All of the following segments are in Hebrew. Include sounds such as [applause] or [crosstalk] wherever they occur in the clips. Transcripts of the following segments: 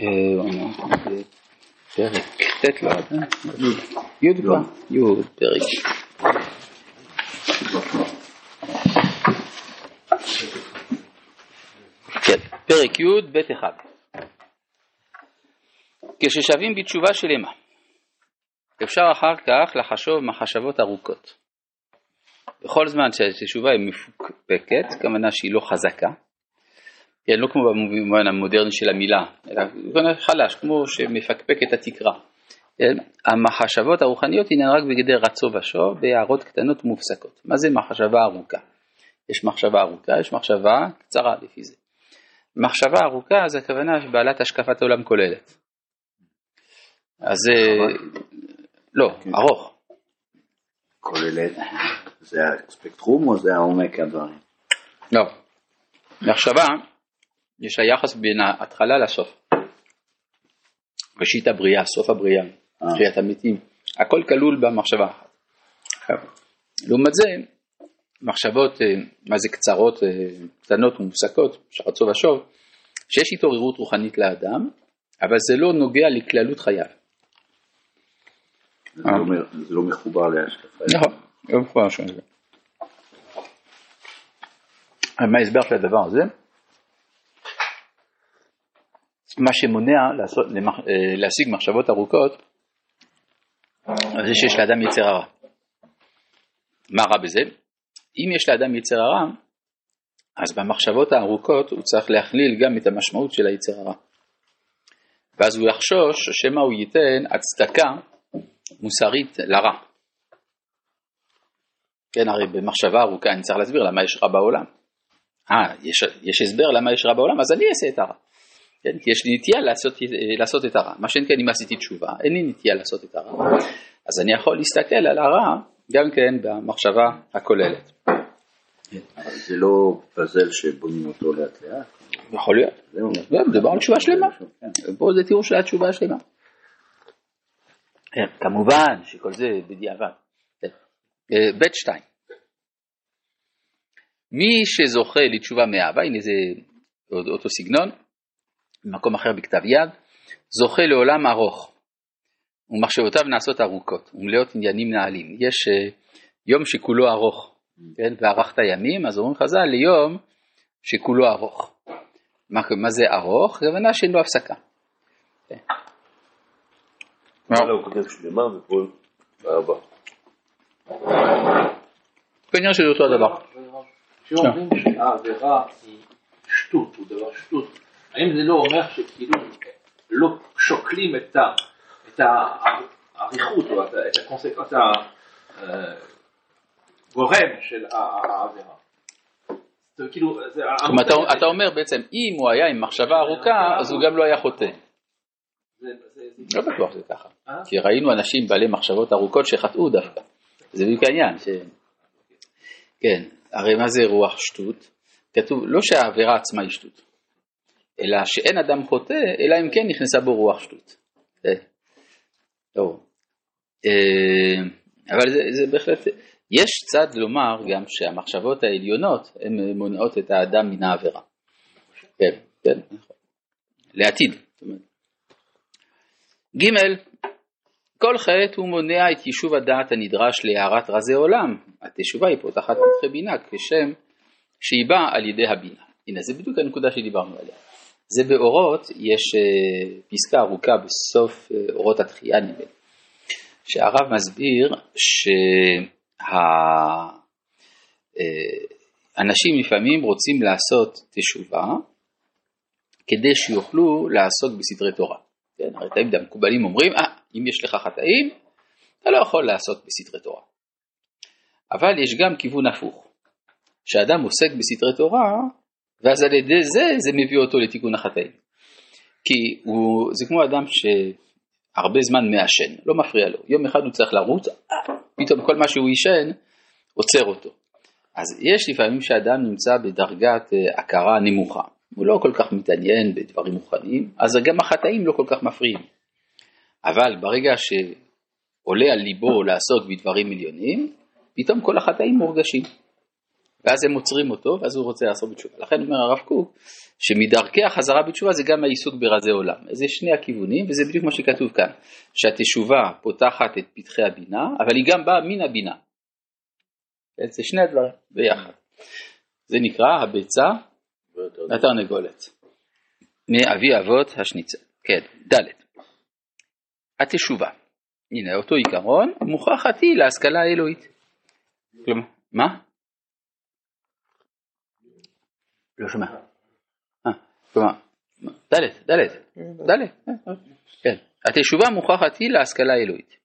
פרק י' פרק. י' ב' 1 כששבים בתשובה שלמה, אפשר אחר כך לחשוב מחשבות ארוכות. בכל זמן שהתשובה היא מפוקפקת, כמובן שהיא לא חזקה, כן, לא כמו במובן המודרני של המילה, אלא במובן חלש, כמו שמפקפק את התקרה. כן, המחשבות הרוחניות הן רק בגדר רצו ושוב, בהערות קטנות ומופסקות. מה זה מחשבה ארוכה? יש מחשבה ארוכה, יש מחשבה קצרה לפי זה. מחשבה ארוכה זה הכוונה בעלת השקפת עולם כוללת. אז לא, כן. ארוך. כוללת, זה הספקטרום או זה העומק הדברים? לא. מחשבה, יש לה יחס בין ההתחלה לסוף. ראשית הבריאה, סוף הבריאה, אה. המתים, הכל כלול במחשבה אחת. לעומת זה, מחשבות, אה, מה זה קצרות, אה, קטנות ומופסקות, שרצו ושוב, שיש התעוררות רוחנית לאדם, אבל זה לא נוגע לכללות חייו. זה לא מחובר להשקפה. נכון, לא מחובר להשקפה. מה ההסבר של הדבר הזה? מה שמונע לעשות, אה, להשיג מחשבות ארוכות זה שיש לאדם יצר הרע. מה רע בזה? אם יש לאדם יצר הרע, אז במחשבות הארוכות הוא צריך להכליל גם את המשמעות של היצר הרע. ואז הוא יחשוש שמא הוא ייתן הצדקה מוסרית לרע. כן, הרי במחשבה ארוכה אני צריך להסביר למה יש רע בעולם. אה, יש, יש הסבר למה יש רע בעולם, אז אני אעשה את הרע. כן, כי יש לי נטייה לעשות, לעשות את הרע. מה שאין כן אם עשיתי תשובה, אין לי נטייה לעשות את הרע. אז אני יכול להסתכל על הרע גם כן במחשבה הכוללת. אבל זה לא פאזל שבונים אותו לאט לאט. יכול להיות. מדובר על תשובה שלמה. כן. פה זה תיאור של התשובה השלמה. כן, כמובן שכל זה בדיעבד. אה, ב' שתיים. מי שזוכה לתשובה מאהבה, הנה זה אותו סגנון, במקום אחר בכתב יד, זוכה לעולם ארוך, ומחשבותיו נעשות ארוכות, ומלאות עניינים נעלים. יש uh, יום שכולו ארוך, כן? וארכת ימים, אז אומרים חז"ל ליום שכולו ארוך. מה, מה זה ארוך? הכוונה שאין לו הפסקה. כן. לא. כנראה שזה אותו הדבר. כשאומרים שהעבירה היא שטות, הוא דבר שטות, האם זה לא אומר שכאילו לא שוקלים את האריכות או את הקונספט, הגורם של העבירה? כאילו, אתה אומר בעצם, אם הוא היה עם מחשבה ארוכה, אז הוא גם לא היה חוטא. לא בטוח זה ככה, אה? כי ראינו אנשים בעלי מחשבות ארוכות שחטאו דווקא, זה בדיוק העניין, כן, הרי מה זה רוח שטות? כתוב לא שהעבירה עצמה היא שטות, אלא שאין אדם חוטא, אלא אם כן נכנסה בו רוח שטות. אה. אה, אבל זה, זה בהחלט, יש צד לומר גם שהמחשבות העליונות הן מונעות את האדם מן העבירה. כן, כן, נכון. לעתיד. ג' כל חטא הוא מונע את יישוב הדעת הנדרש להארת רזי עולם. התשובה היא פותחת פתחי בינה כשם שהיא באה על ידי הבינה. הנה זה בדיוק הנקודה שדיברנו עליה. זה באורות, יש uh, פסקה ארוכה בסוף uh, אורות התחייה נדמה שהרב מסביר שהאנשים אה, לפעמים רוצים לעשות תשובה כדי שיוכלו לעסוק בסדרי תורה. כן, הרי תמיד המקובלים אומרים, אה, אם יש לך חטאים, אתה לא יכול לעסוק בסדרי תורה. אבל יש גם כיוון הפוך, שאדם עוסק בסדרי תורה, ואז על ידי זה, זה מביא אותו לתיקון החטאים. כי הוא, זה כמו אדם שהרבה זמן מעשן, לא מפריע לו. יום אחד הוא צריך לרוץ, אה, פתאום כל מה שהוא עישן עוצר אותו. אז יש לפעמים שאדם נמצא בדרגת אה, הכרה נמוכה. הוא לא כל כך מתעניין בדברים מוכנים, אז גם החטאים לא כל כך מפריעים. אבל ברגע שעולה על ליבו לעסוק בדברים עליונים, פתאום כל החטאים מורגשים. ואז הם עוצרים אותו, ואז הוא רוצה לעשות בתשובה. לכן אומר הרב קוק, שמדרכי החזרה בתשובה זה גם העיסוק ברזי עולם. זה שני הכיוונים, וזה בדיוק מה שכתוב כאן, שהתשובה פותחת את פתחי הבינה, אבל היא גם באה מן הבינה. זה שני הדברים ביחד. זה נקרא הביצה לתרנגולת. מאבי אבות השניצל. כן, ד' התשובה. הנה אותו עיקרון מוכרחת היא להשכלה האלוהית. כלומר, מה? לא שומע. אה, כלומר, ד' ד' ד' כן. התשובה מוכרחת היא להשכלה האלוהית.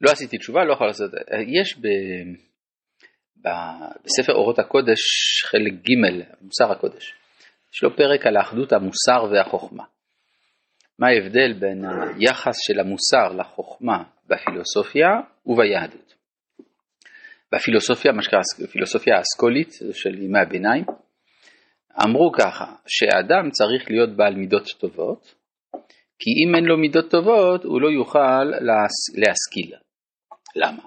לא עשיתי תשובה, לא יכול לעשות, יש ב... ב... בספר אורות הקודש חלק ג', מוסר הקודש, יש לו פרק על האחדות המוסר והחוכמה. מה ההבדל בין היחס של המוסר לחוכמה בפילוסופיה וביהדות. בפילוסופיה, מה שקרה פילוסופיה האסכולית של ימי הביניים, אמרו ככה, שאדם צריך להיות בעל מידות טובות, כי אם אין לו מידות טובות הוא לא יוכל להשכיל. למה?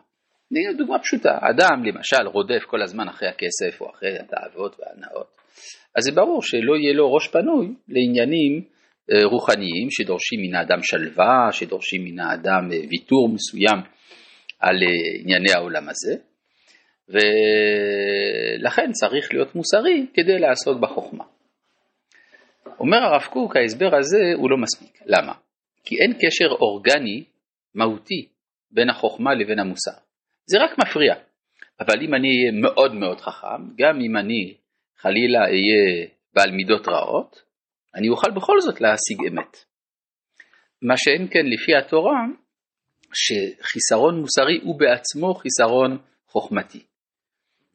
דוגמה פשוטה, אדם למשל רודף כל הזמן אחרי הכסף או אחרי התאוות וההנאות, אז זה ברור שלא יהיה לו ראש פנוי לעניינים אה, רוחניים שדורשים מן האדם שלווה, שדורשים מן האדם אה, ויתור מסוים על אה, ענייני העולם הזה, ולכן צריך להיות מוסרי כדי לעסוק בחוכמה. אומר הרב קוק, ההסבר הזה הוא לא מספיק. למה? כי אין קשר אורגני, מהותי, בין החוכמה לבין המוסר. זה רק מפריע. אבל אם אני אהיה מאוד מאוד חכם, גם אם אני חלילה אהיה בעל מידות רעות, אני אוכל בכל זאת להשיג אמת. מה שאין כן לפי התורה, שחיסרון מוסרי הוא בעצמו חיסרון חוכמתי.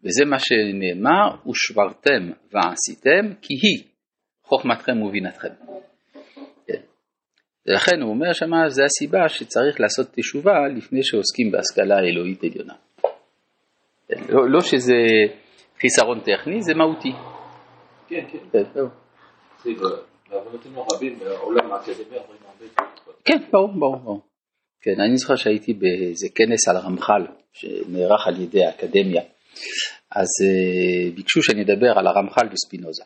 וזה מה שנאמר, ושברתם ועשיתם, כי היא חוכמתכם ובינתכם. כן. ולכן הוא אומר שמה, זה הסיבה שצריך לעשות תשובה לפני שעוסקים בהשכלה האלוהית עליונה. כן. לא, לא שזה חיסרון טכני, זה מהותי. כן, כן. כן כן, ברור, ברור, ברור. כן, אני זוכר שהייתי באיזה כנס על הרמח"ל, שנערך על ידי האקדמיה, אז uh, ביקשו שאני אדבר על הרמח"ל וספינוזה.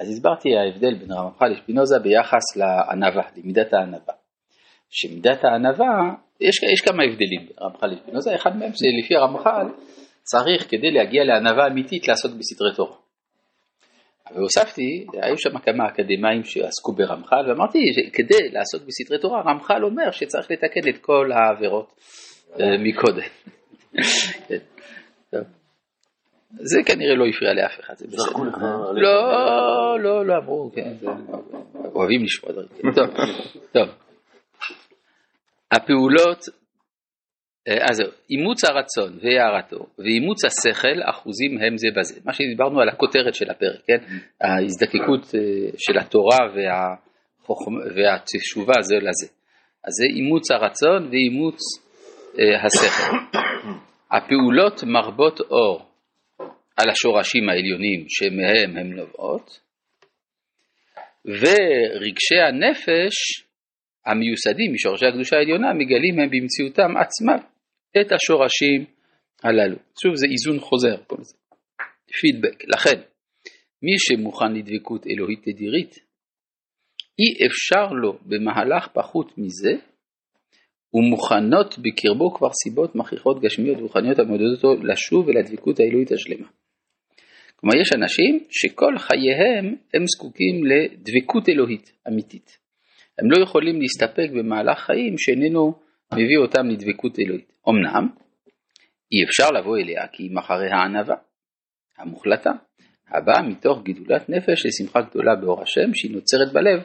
אז הסברתי ההבדל בין הרמח"ל לספינוזה ביחס לענווה, למידת הענווה. שמידת הענווה, יש, יש כמה הבדלים בין הרמח"ל לספינוזה, אחד מהם זה לפי הרמח"ל צריך כדי להגיע לענווה אמיתית לעשות בסתרי תורה. והוספתי, היו שם כמה אקדמאים שעסקו ברמח"ל, ואמרתי שכדי לעסוק בסתרי תורה, רמח"ל אומר שצריך לתקן את כל העבירות אה, מקודם. [laughs] זה כנראה לא הפריע לאף אחד, זה בסדר. לא, לא, לא אמרו, כן, אוהבים לשמוע דברים. טוב, טוב. הפעולות אה, אז זהו, אימוץ הרצון והערתו ואימוץ השכל אחוזים הם זה בזה. מה שדיברנו על הכותרת של הפרק, כן? ההזדקקות אה, של התורה והתשובה זה לזה. אז זה אימוץ הרצון ואימוץ אה, השכל. הפעולות מרבות אור על השורשים העליונים שמהם הן נובעות, ורגשי הנפש המיוסדים משורשי הקדושה העליונה מגלים הם במציאותם עצמם את השורשים הללו. שוב זה איזון חוזר, פידבק. לכן, מי שמוכן לדבקות אלוהית תדירית, אי אפשר לו במהלך פחות מזה, ומוכנות בקרבו כבר סיבות מכריחות גשמיות ורוחניות המעודדות אותו לשוב אל הדבקות האלוהית השלמה. כלומר יש אנשים שכל חייהם הם זקוקים לדבקות אלוהית אמיתית. הם לא יכולים להסתפק במהלך חיים שאיננו מביא אותם לדבקות אלוהית. אמנם, אי אפשר לבוא אליה כי אם אחרי הענווה המוחלטה, הבאה מתוך גידולת נפש לשמחה גדולה באור השם שהיא נוצרת בלב,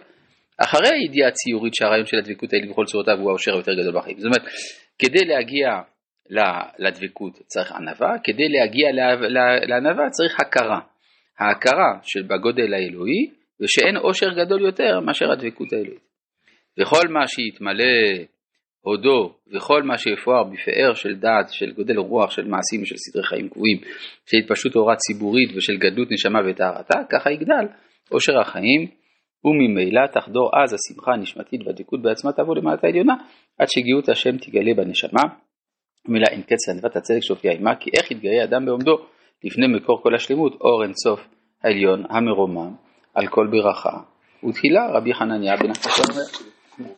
אחרי הידיעה הציורית שהרעיון של הדבקות האלה בכל צורותיו הוא האושר היותר גדול בחיים. זאת אומרת, כדי להגיע לדבקות צריך ענווה, כדי להגיע לענווה צריך הכרה. ההכרה של בגודל האלוהי, ושאין אושר גדול יותר מאשר הדבקות האלוהית. וכל מה שיתמלא הודו וכל מה שיפואר בפאר של דעת, של גודל רוח, של מעשים ושל סדרי חיים קבועים, של התפשטות הוראה ציבורית ושל גדלות נשמה וטהרתה, ככה יגדל עושר החיים, וממילא תחדור אז השמחה הנשמתית והדיקות בעצמה תבוא למעלת העליונה, עד שגאות השם תגלה בנשמה, ומילה אין קץ לענוות הצדק שהופיע עמה, כי איך יתגאה אדם בעומדו לפני מקור כל השלמות, אור אינסוף העליון המרומם על כל ברכה. ותחילה רבי חנניה בן אומר